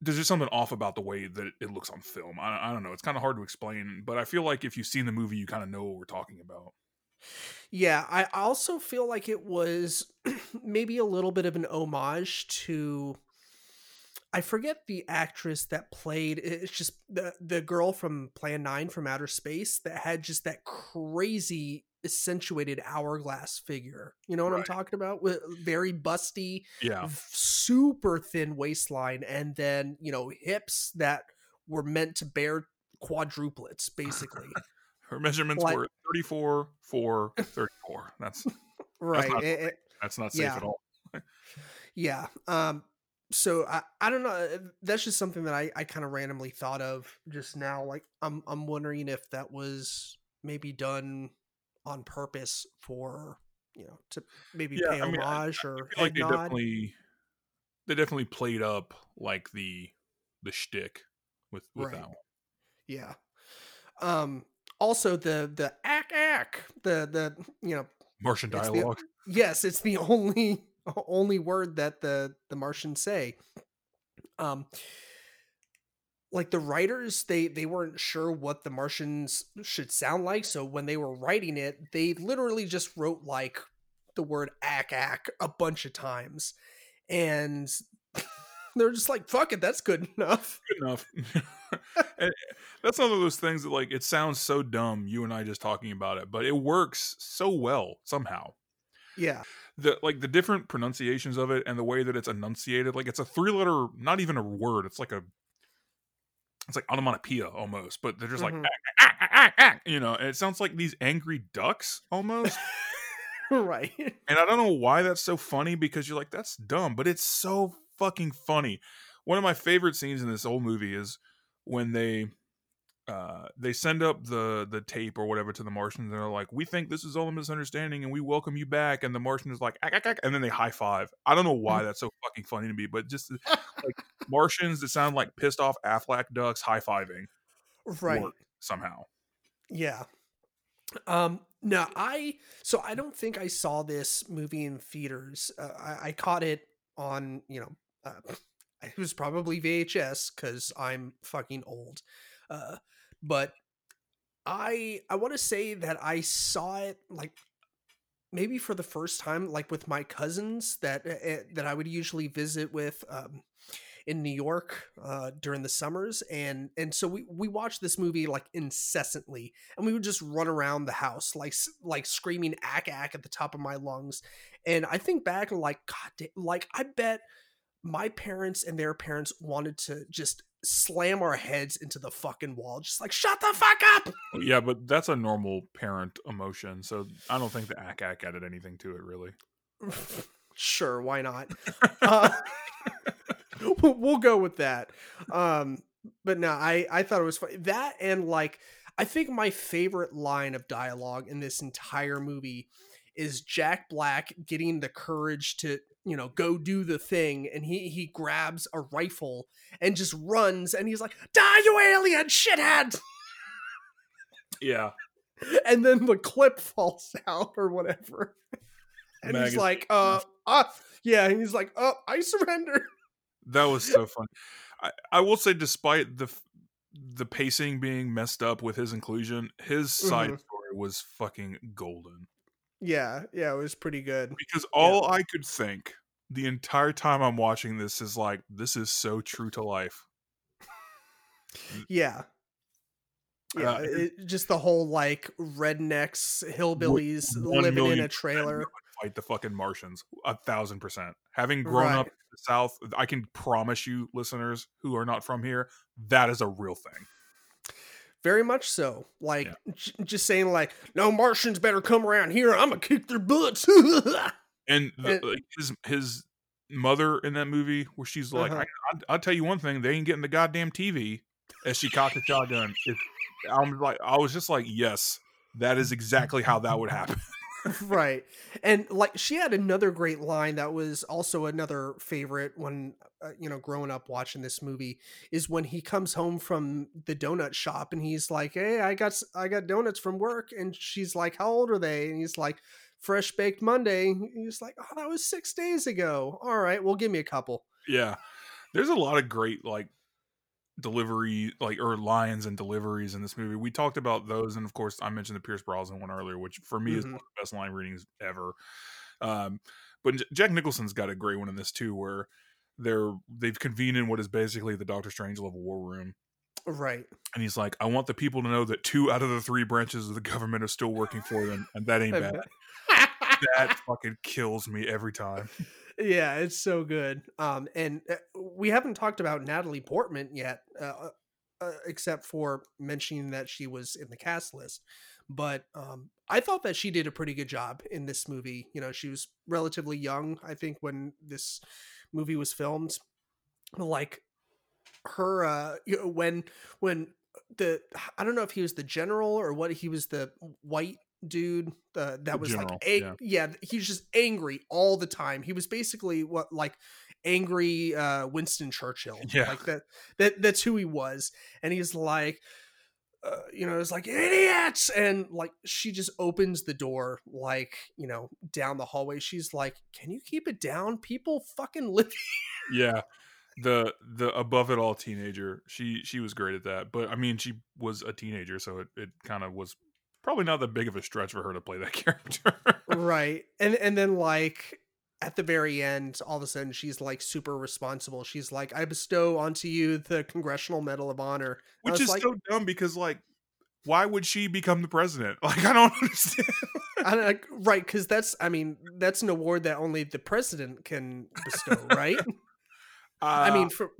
There's just something off about the way that it looks on film. I, I don't know. It's kind of hard to explain, but I feel like if you've seen the movie, you kind of know what we're talking about. Yeah, I also feel like it was maybe a little bit of an homage to I forget the actress that played it's just the the girl from Plan 9 from Outer Space that had just that crazy accentuated hourglass figure. You know what I'm talking about? With very busty, Yeah, super thin waistline and then, you know, hips that were meant to bear quadruplets basically. her measurements Like- were 34 4 34. That's right. not It- it- that's not safe Yeah. at all. Yeah. Um so I, I don't know uh, that's just something that I, I kind of randomly thought of just now like I'm I'm wondering if that was maybe done on purpose for you know to maybe Yeah, pay I mean, homage or I feel like they nod. definitely they definitely played up like the the shtick with with Right. that one. Yeah. Um also the the ack ack the the you know Martian It's the- dialogue. yes it's the only only word that the the martians say um like the writers they they weren't sure what the martians should sound like so when they were writing it they literally just wrote like the word ack ack a bunch of times and they're just like fuck it that's good enough Good enough. That's one of those things that like it sounds so dumb. You and I just talking about it, but it works so well somehow. yeah the like the different pronunciations of it and the way that it's enunciated like it's a three letter not even a word it's like a it's like onomatopoeia almost but they're just like Mhm. "Ah, ah, ah, ah," you know and it sounds like these angry ducks almost. Right. And i don't know why that's so funny because you're like that's dumb but it's so fucking funny. One of my favorite scenes in this old movie is when they uh they send up the the tape or whatever to the martians and they're like we think this is all a misunderstanding and we welcome you back and the martian is like "Ack, ack, ack," and then they high five i don't know why that's so fucking funny to me but just like martians that sound like pissed off aflac ducks high fiving right somehow Yeah. Um no, I so I don't think I saw this movie in theaters. Uh, I, I caught it on, you know, uh, it was probably VHS cuz I'm fucking old. Uh but I I want to say that I saw it like maybe for the first time like with my cousins that uh, that I would usually visit with um in New York uh, during the summers, and and so we we watched this movie like incessantly, and we would just run around the house like like screaming "ack ack" at the top of my lungs. And I think back like God, da- like I bet my parents and their parents wanted to just slam our heads into the fucking wall, just like shut the fuck up. yeah but that's a normal parent emotion so i don't think the ack ack added anything to it really sure, why not? uh, we'll, go with that. Um, but no, I I thought it was funny. That and like I think my favorite line of dialogue in this entire movie is Jack Black getting the courage to you know go do the thing, and he he grabs a rifle and just runs, and he's like, "Die, you alien shithead!" yeah and then the clip falls out or whatever. And he's like, uh, uh, yeah, he's like, uh, I surrender. That was so fun. I, I will say, despite the the pacing being messed up with his inclusion, his side Mhm. story was fucking golden. Yeah, yeah, it was pretty good. Because all I could think the entire time I'm watching this is like, this is so true to life. Yeah. Yeah, Uh, it, just the whole like rednecks, hillbillies living in a trailer. Fight the fucking Martians, a thousand percent. Having grown up in the South, I can promise you, listeners who are not from here, that is a real thing. Very much so. Like, Yeah. j- just saying, like, no Martians better come around here. I'm gonna kick their butts. And the, And- his his mother in that movie, where she's like, Uh-huh. I, I, "I'll tell you one thing, they ain't getting the goddamn TV." As she cocked the shotgun, I'm like, I was just like, "Yes, that is exactly how that would happen." right and like she had another great line that was also another favorite when uh, you know growing up watching this movie is when he comes home from the donut shop and he's like hey i got I got donuts from work and she's like how old are they and he's like fresh baked Monday. He's like, oh, that was six days ago. All right, well, give me a couple. Yeah, there's a lot of great like delivery like or lines and deliveries in this movie. We talked about those, and of course, I mentioned the Pierce Brosnan one earlier, which for me mm-hmm. is one of the best line readings ever. Um, but Jack Nicholson's got a great one in this too, where they're they've convened in what is basically the Doctor Strangelove war room. Right. And he's like, I want the people to know that two out of the three branches of the government are still working for them, and that ain't bad. that fucking kills me every time. Yeah, it's so good. Um, and uh, we haven't talked about Natalie Portman yet, uh, uh, uh, except for mentioning that she was in the cast list. But um, I thought that she did a pretty good job in this movie. You know, she was relatively young, I think, when this movie was filmed. Like her, uh, you know, when when the I don't know if he was the general or what he was the white dude uh, that was general, like a- yeah. yeah he's just angry all the time he was basically what like angry uh winston churchill yeah like that that that's who he was and he's like uh, you know, it's like idiots, and like she just opens the door, like you know, down the hallway. She's like, "Can you keep it down? People fucking live." Here. Yeah, the the above it all teenager. She she was great at that, but I mean, she was a teenager, so it it kind of was probably not that big of a stretch for her to play that character. right, and and then like at the very end, all of a sudden she's like super responsible. She's like, I bestow onto you the Congressional Medal of Honor. Which is like, so dumb because like why would she become the president? Like I don't understand. I don't, right, because that's I mean, that's an award that only the president can bestow, right? Uh, I mean, for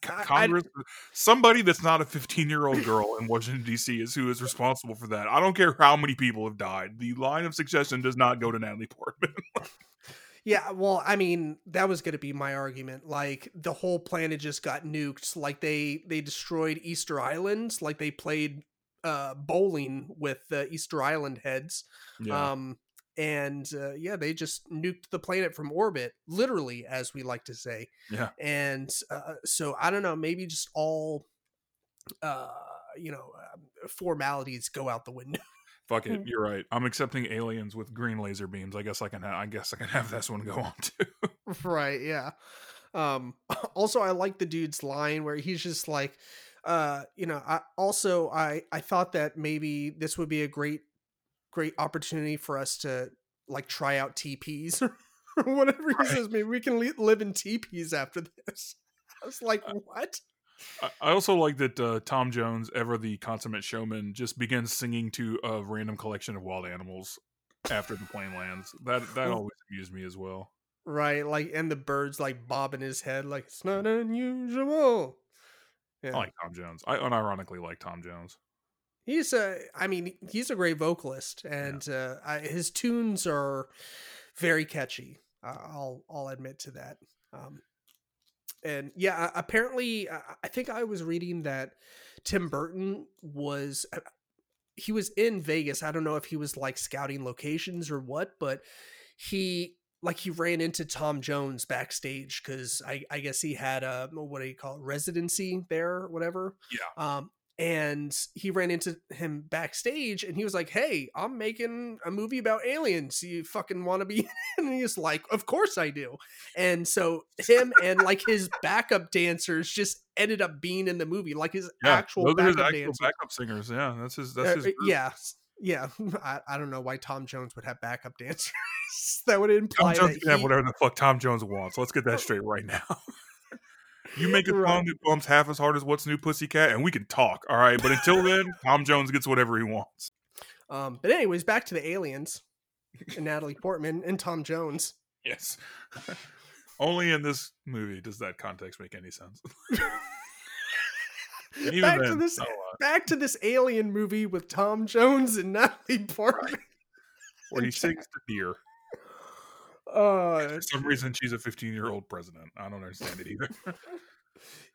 Congress, I, somebody that's not a 15 year old girl in Washington D.C. is who is responsible for that. I don't care how many people have died. The line of succession does not go to Natalie Portman. Yeah, well, I mean, that was going to be my argument. Like the whole planet just got nuked. Like they they destroyed Easter Island. Like they played uh bowling with the Easter Island heads. Yeah. Um and uh, yeah, they just nuked the planet from orbit, literally, as we like to say. Yeah. And uh, so I don't know, maybe just all uh you know uh, formalities go out the window. Fuck it, hmm. you're right. I'm accepting aliens with green laser beams. I guess I can. Ha- I guess I can have this one go on too. right. Yeah. Um. Also, I like the dude's line where he's just like, uh, you know, I also I I thought that maybe this would be a great great opportunity for us to like try out TPs or whatever right. he says. Maybe we can live in TPs after this. I was like, uh, what? I also like that uh, Tom Jones, ever the consummate showman, just begins singing to a random collection of wild animals after the plane lands. That that always amused me as well. Right, like and the birds like bobbing his head like it's not unusual. Yeah. I like Tom Jones. I unironically like Tom Jones. He's a, I mean, he's a great vocalist, and yeah. uh, I, his tunes are very catchy. Uh, I'll I'll admit to that. Um, and yeah, apparently, I think I was reading that Tim Burton was uh, he was in Vegas. I don't know if he was like scouting locations or what, but he like he ran into Tom Jones backstage because I, I guess he had a what do you call it residency there or whatever. Yeah. Um, and he ran into him backstage and he was like hey i'm making a movie about aliens. You fucking want to be and he's like of course i do. And so him and like his backup dancers just ended up being in the movie like his yeah, actual, those backup, his actual backup singers. Yeah that's his that's uh, his uh, yeah yeah. I, I don't know why tom jones would have backup dancers. That would imply tom jones that can he... have whatever the fuck tom jones wants. Let's get that straight right now you make a right. song that bumps half as hard as What's New Pussycat, and we can talk, all right? But until then, Tom Jones gets whatever he wants. Um, but anyways, back to the aliens and Natalie Portman and Tom Jones. Yes. Only in this movie does that context make any sense. back then, to this back to this alien movie with Tom Jones and Natalie Portman. Where he sings to deer. Uh, For some reason, she's a 15 year old president. I don't understand it either.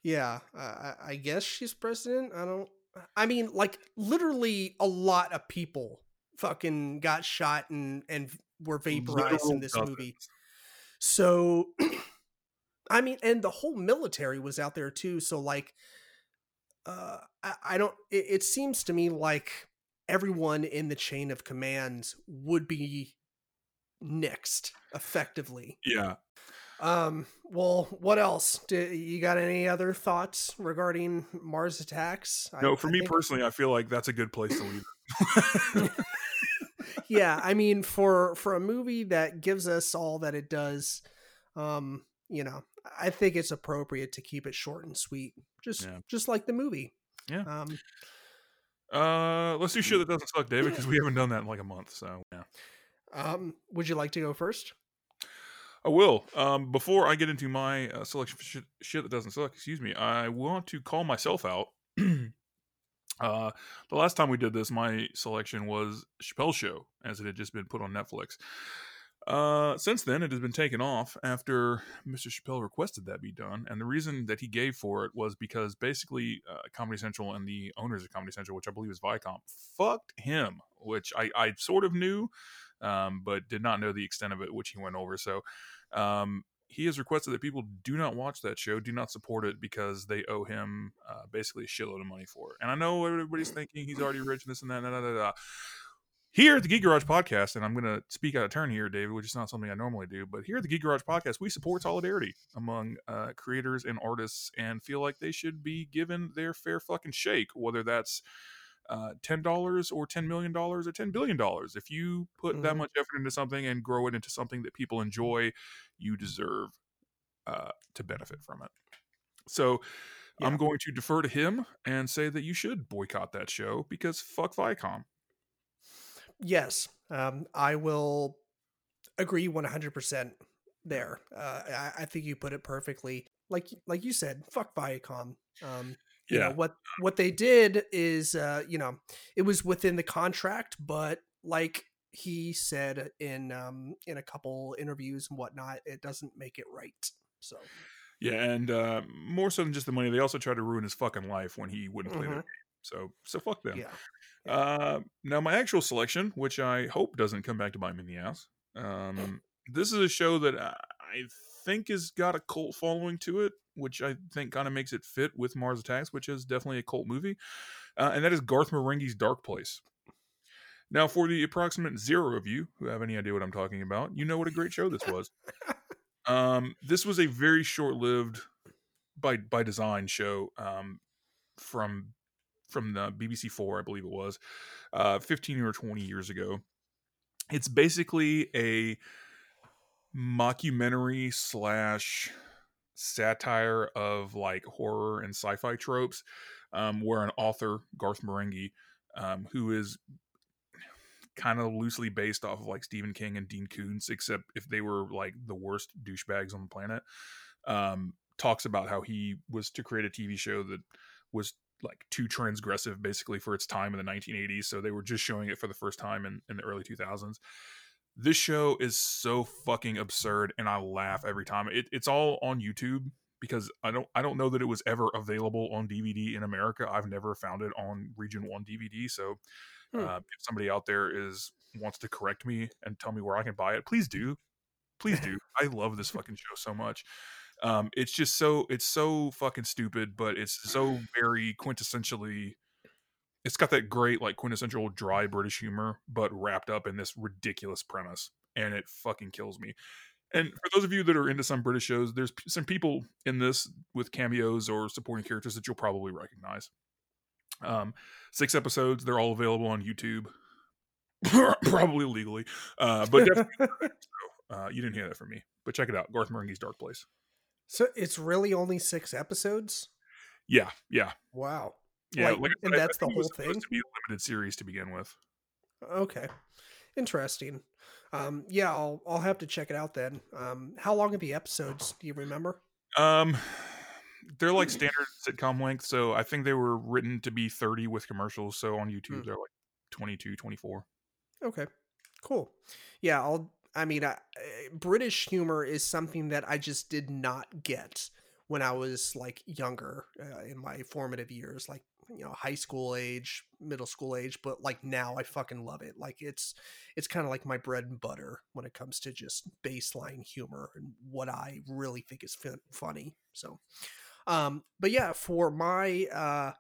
yeah, uh, I guess she's president. I don't. I mean, like literally, a lot of people fucking got shot and and were vaporized Literal in this dozens. movie. So, I mean, and the whole military was out there too. So, like, uh, I, I don't. It, it seems to me like everyone in the chain of command would be nixed effectively. Yeah. Um. Well, what else? Do you got any other thoughts regarding Mars Attacks? No, I- for I me think- personally, I feel like that's a good place to leave. yeah, I mean, for for a movie that gives us all that it does, um, you know, I think it's appropriate to keep it short and sweet, just Yeah. just like the movie. Yeah. Um. uh, let's do shit that doesn't suck, David, because we haven't done that in like a month. So yeah. Um. Would you like to go first? I will. Um, before I get into my uh, selection for shit, shit that doesn't suck, excuse me, I want to call myself out. uh, the last time we did this, my selection was Chappelle's Show, as it had just been put on Netflix. Uh, since then, it has been taken off after Mr. Chappelle requested that be done, and the reason that he gave for it was because basically uh, Comedy Central and the owners of Comedy Central, which I believe is Viacom, fucked him, which I, I sort of knew, um, but did not know the extent of it, which he went over. So um, he has requested that people do not watch that show, do not support it because they owe him uh, basically a shitload of money for it. And I know everybody's thinking he's already rich and this and that. Da, da, da. Here at the Geek Garage Podcast, and I'm going to speak out of turn here, David, which is not something I normally do, but here at the Geek Garage Podcast, we support solidarity among uh, creators and artists and feel like they should be given their fair fucking shake, whether that's uh, ten dollars or ten million dollars or ten billion dollars. If you put that Mhm. much effort into something and grow it into something that people enjoy, you deserve uh, to benefit from it. So Yeah. I'm going to defer to him and say that you should boycott that show because fuck Viacom. Yes. Um. I will agree one hundred percent there. Uh. I, I think you put it perfectly. Like like you said, fuck Viacom. Um. You know Yeah. what what they did is uh you know it was within the contract but like he said in um in a couple interviews and whatnot it doesn't make it right so Yeah, and uh, more so than just the money, they also tried to ruin his fucking life when he wouldn't play their Mhm. game. So, so fuck them. yeah Uh, now, my actual selection, which I hope doesn't come back to bite me in the ass, um, this is a show that I think has got a cult following to it, which I think kind of makes it fit with Mars Attacks, which is definitely a cult movie, uh, and that is Garth Marenghi's Dark Place. Now, for the approximate zero of you who have any idea what I'm talking about, you know what a great show this was. um, this was a very short-lived, by by design show um, from from the BBC Four, I believe it was, uh, 15 or 20 years ago. It's basically a mockumentary slash satire of like horror and sci-fi tropes, um, where an author, Garth Marenghi, um, who is kind of loosely based off of like Stephen King and Dean Koontz, except if they were like the worst douchebags on the planet, um, talks about how he was to create a TV show that was like too transgressive basically for its time in the 1980s. So they were just showing it for the first time in, in the early 2000s. This show is so fucking absurd, and I laugh every time. It, it's all on YouTube because I don't I don't know that it was ever available on DVD in America. I've never found it on Region One DVD. So Hmm. uh, if somebody out there is wants to correct me and tell me where I can buy it, please do. Please do. I love this fucking show so much. Um, it's just so it's so fucking stupid, but it's so very quintessentially. It's got that great like quintessential dry British humor, but wrapped up in this ridiculous premise, and it fucking kills me. And for those of you that are into some British shows, there's some people in this with cameos or supporting characters that you'll probably recognize. Um, six episodes. They're all available on YouTube, probably legally, uh, but definitely. uh, you didn't hear that from me, but check it out. Garth Marenghi's Dark Place. so it's really only six episodes Yeah, yeah, wow yeah. Like, Like, and said, that's the think it was whole thing? To be a limited series to begin with. okay interesting um yeah i'll i'll have to check it out then um how long are the episodes do you remember Um, they're like standard sitcom length, so I think they were written to be 30 with commercials. So on YouTube, Hmm. they're like 22, 24. Okay, cool. Yeah, I'll. I mean, I, uh, British humor is something that I just did not get when I was like younger uh, in my formative years, like you know, high school age, middle school age. But like now, I fucking love it. Like it's it's kind of like my bread and butter when it comes to just baseline humor and what I really think is funny. So, um, but yeah, for my uh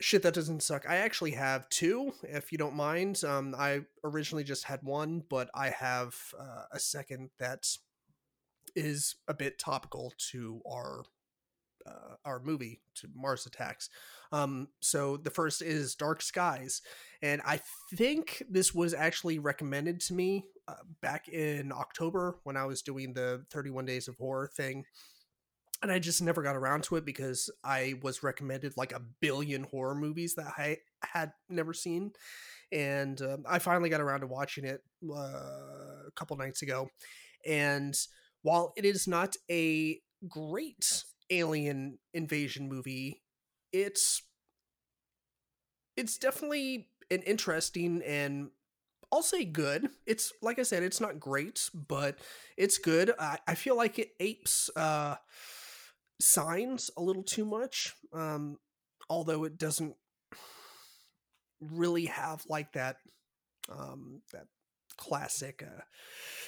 shit that doesn't suck. I actually have two, if you don't mind. Um, I originally just had one, but I have uh, a second that is a bit topical to our uh, our movie to Mars Attacks. Um, so the first is Dark Skies, and I think this was actually recommended to me uh, back in October when I was doing the 31 Days of Horror thing. And I just never got around to it because I was recommended like a billion horror movies that I had never seen. And um, I finally got around to watching it uh, a couple nights ago. And while it is not a great alien invasion movie, it's it's definitely an interesting and I'll say good. It's like I said, it's not great, but it's good. I, I feel like it apes uh, signs a little too much, um, although it doesn't really have like that um, that classic uh,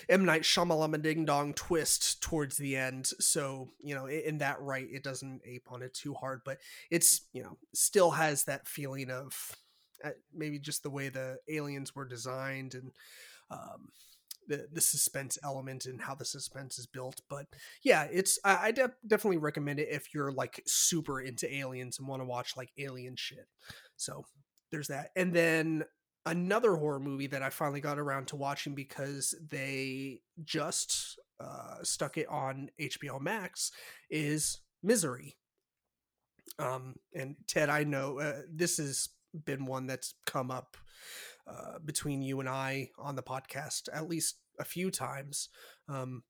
M Night Shyamalan ding dong twist towards the end. So you know, in that right, it doesn't ape on it too hard, but it's you know still has that feeling of uh, maybe just the way the aliens were designed and um, the the suspense element and how the suspense is built. But yeah, it's I, I de- definitely recommend it if you're like super into aliens and want to watch like alien shit. So there's that, and then another horror movie that I finally got around to watching because they just uh, stuck it on HBO Max is Misery. Um, and Ted, I know uh, this has been one that's come up uh, between you and I on the podcast at least a few times. Um,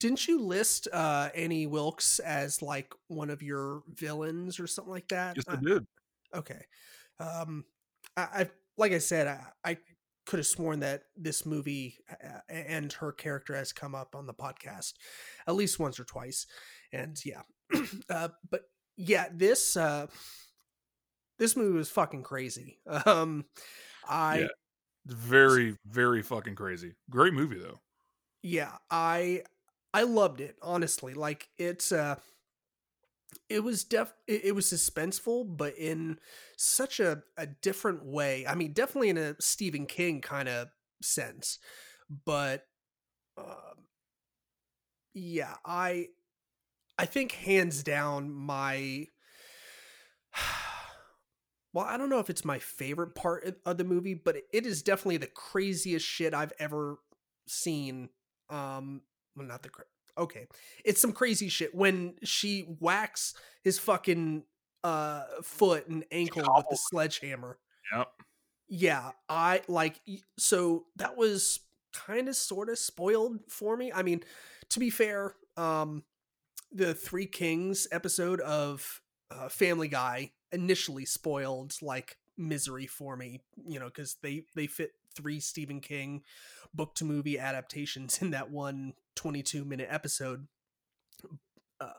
didn't you list uh, Annie Wilkes as like one of your villains or something like that? Yes, I uh, did. Okay. Um, I, I've like I said, I, I could have sworn that this movie uh, and her character has come up on the podcast at least once or twice, and yeah, uh, but yeah, this uh, this movie was fucking crazy. Um, I Yeah. Very, very fucking crazy. Great movie though. yeah, I I loved it honestly. Like it's uh it was def it, it was suspenseful but in such a, a different way. I mean definitely in a stephen king kind of sense but um yeah i i think hands down my well i don't know if it's my favorite part of- the movie but it is definitely the craziest shit i've ever seen um well not the okay it's some crazy shit when she whacks his fucking uh foot and ankle with the sledgehammer. Yep. yeah i like so that was kind of sort of spoiled for me. I mean to be fair um the three kings episode of uh, family guy initially spoiled like misery for me you know because they they fit three stephen king book to movie adaptations in that one 22 minute episode uh,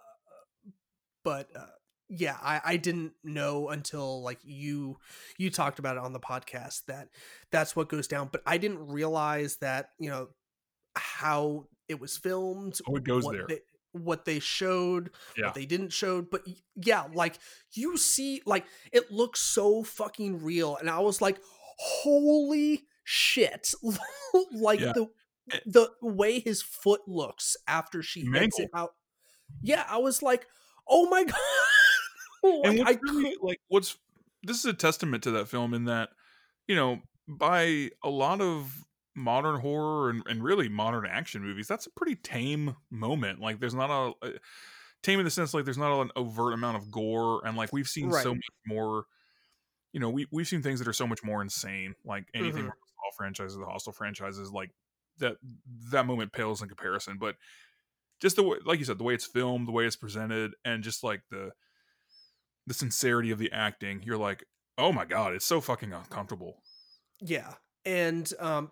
but uh, yeah I, I didn't know until like you you talked about it on the podcast that that's what goes down but i didn't realize that you know how it was filmed Oh, it goes what there. they, what they showed Yeah. what they didn't show but yeah like you see like it looks so fucking real and i was like holy shit like Yeah. the Eh the way his foot looks after she hits it out. Yeah i was like oh my god. And like, what's I really like what's this is a testament to that film in that you know by a lot of modern horror and, and really modern action movies that's a pretty tame moment. Like there's not a, a tame in the sense like there's not an overt amount of gore and like we've seen Right. so much more you know we, we've seen things that are so much more insane like anything Franchises the Hostel franchises like that that moment pales in comparison but just the way like you said the way it's filmed the way it's presented and just like the the sincerity of the acting you're like oh my god it's so fucking uncomfortable Yeah, and um,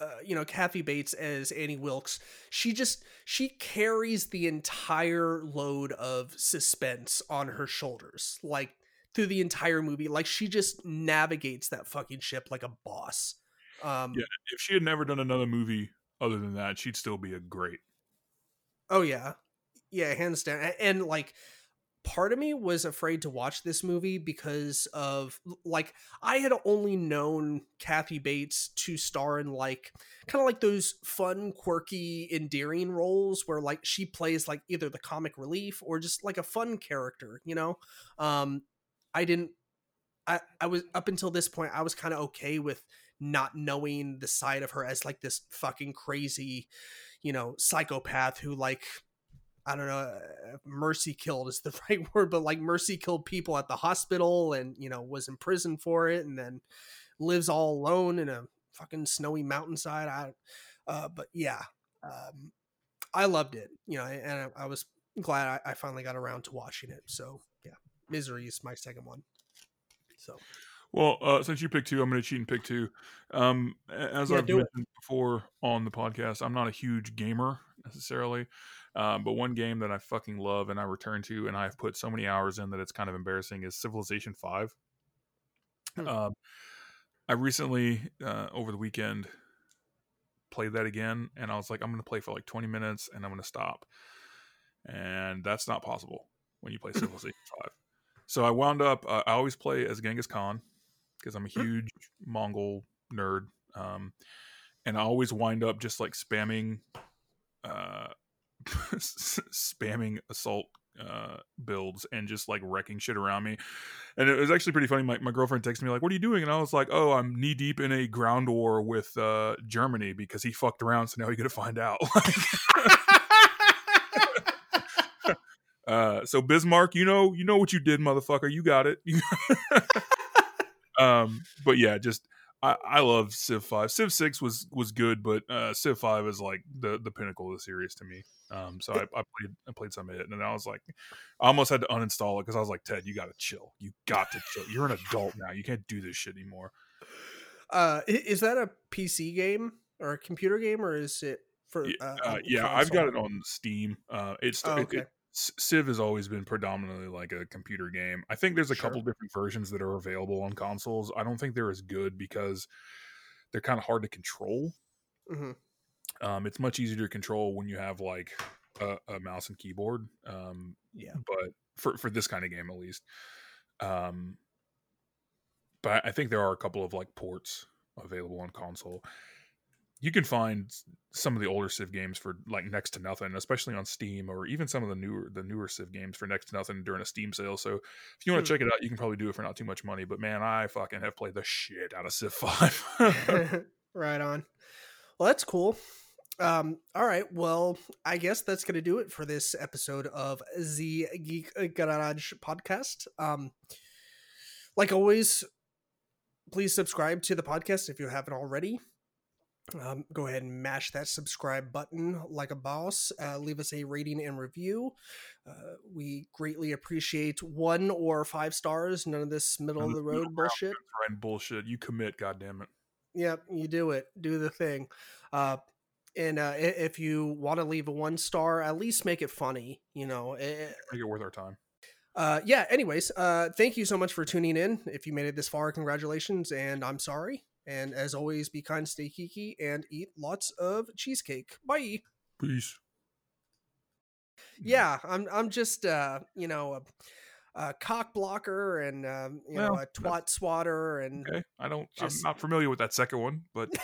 uh, you know, Kathy Bates as Annie Wilkes, she just she carries the entire load of suspense on her shoulders, like through the entire movie. Like she just navigates that fucking ship like a boss. Um, Yeah. if she had never done another movie other than that she'd still be a great Oh yeah, yeah, hands down, A- and like part of me was afraid to watch this movie because of like I had only known Kathy Bates to star in like kind of like those fun, quirky, endearing roles where like she plays like either the comic relief or just like a fun character, you know. Um, I didn't. I I was up until this point I was kind of okay with not knowing the side of her as like this fucking crazy, you know, psychopath who like I don't know, uh, mercy killed is the right word, but like mercy killed people at the hospital and, you know, was in prison for it and then lives all alone in a fucking snowy mountainside. I, uh, but yeah, um, I loved it, you know, and I, I was glad I, I, finally got around to watching it. So yeah, Misery is my second one. So. Well, uh, since you picked two, I'm going to cheat and pick two. Um, as yeah, I've mentioned it. before on the podcast, I'm not a huge gamer necessarily. Um, but one game that I fucking love and I return to and I've put so many hours in that it's kind of embarrassing is Civilization Five. Hmm. Um, I recently uh, over the weekend played that again, and I was like, I'm going to play for like 20 minutes and I'm going to stop, and that's not possible when you play Civilization Five. So I wound up. Uh, I always play as Genghis Khan because I'm a hmm. huge Mongol nerd, um, and I always wind up just like spamming uh, spamming assault uh, builds and just like wrecking shit around me. And it was actually pretty funny. My, my girlfriend texted me like, "What are you doing?" And I was like, "Oh, I'm knee deep in a ground war with uh, Germany because he fucked around, so now you're gonna find out." uh, so Bismarck, you know, you know what you did, motherfucker. You got it. Um, but yeah, just I, I love Civ Five. Civ Six was was good, but uh, Civ Five is like the the pinnacle of the series to me. Um, so I, I played I played some of it, and I was like, I almost had to uninstall it because I was like, Ted, you got to chill. You got to chill. You're an adult now. You can't do this shit anymore. Uh, is that a PC game or a computer game, or is it for? Uh, uh, yeah, I've got it on Steam. Uh, it's oh, okay. It, Civ has always been predominantly like a computer game. I think there's a sure. couple different versions that are available on consoles. I don't think they're as good because they're kind of hard to control. Mm-hmm. Um, it's much easier to control when you have like a, a mouse and keyboard. Um, yeah, but for for this kind of game at least. Um, but I think there are a couple of like ports available on console you can find some of the older Civ games for like next to nothing, especially on Steam, or even some of the newer the newer Civ games for next to nothing during a Steam sale. So if you want to hmm. check it out, you can probably do it for not too much money. But man, I fucking have played the shit out of Civ Five. right on. Well, that's cool. Um, all right. Well, I guess that's gonna do it for this episode of the Geek Garage podcast. Um, like always, please subscribe to the podcast if you haven't already um, go ahead and mash that subscribe button like a boss. Uh, leave us a rating and review. Uh, we greatly appreciate one or five stars. None of this middle of the road bullshit. Right, bullshit. You commit, goddamn it. Yep, you do it. Do the thing. Uh, and uh, if you want to leave a one star, at least make it funny. You know, it, make it worth our time. Uh, yeah. Anyways, uh, thank you so much for tuning in. If you made it this far, congratulations, and I'm sorry. And as always, be kind, stay kiki, and eat lots of cheesecake. Bye. Peace. Yeah, I'm. I'm just, uh, you know, a, a cock blocker and um, you well, know a twat swatter and. Okay, I don't. Just, I'm not familiar with that second one, but.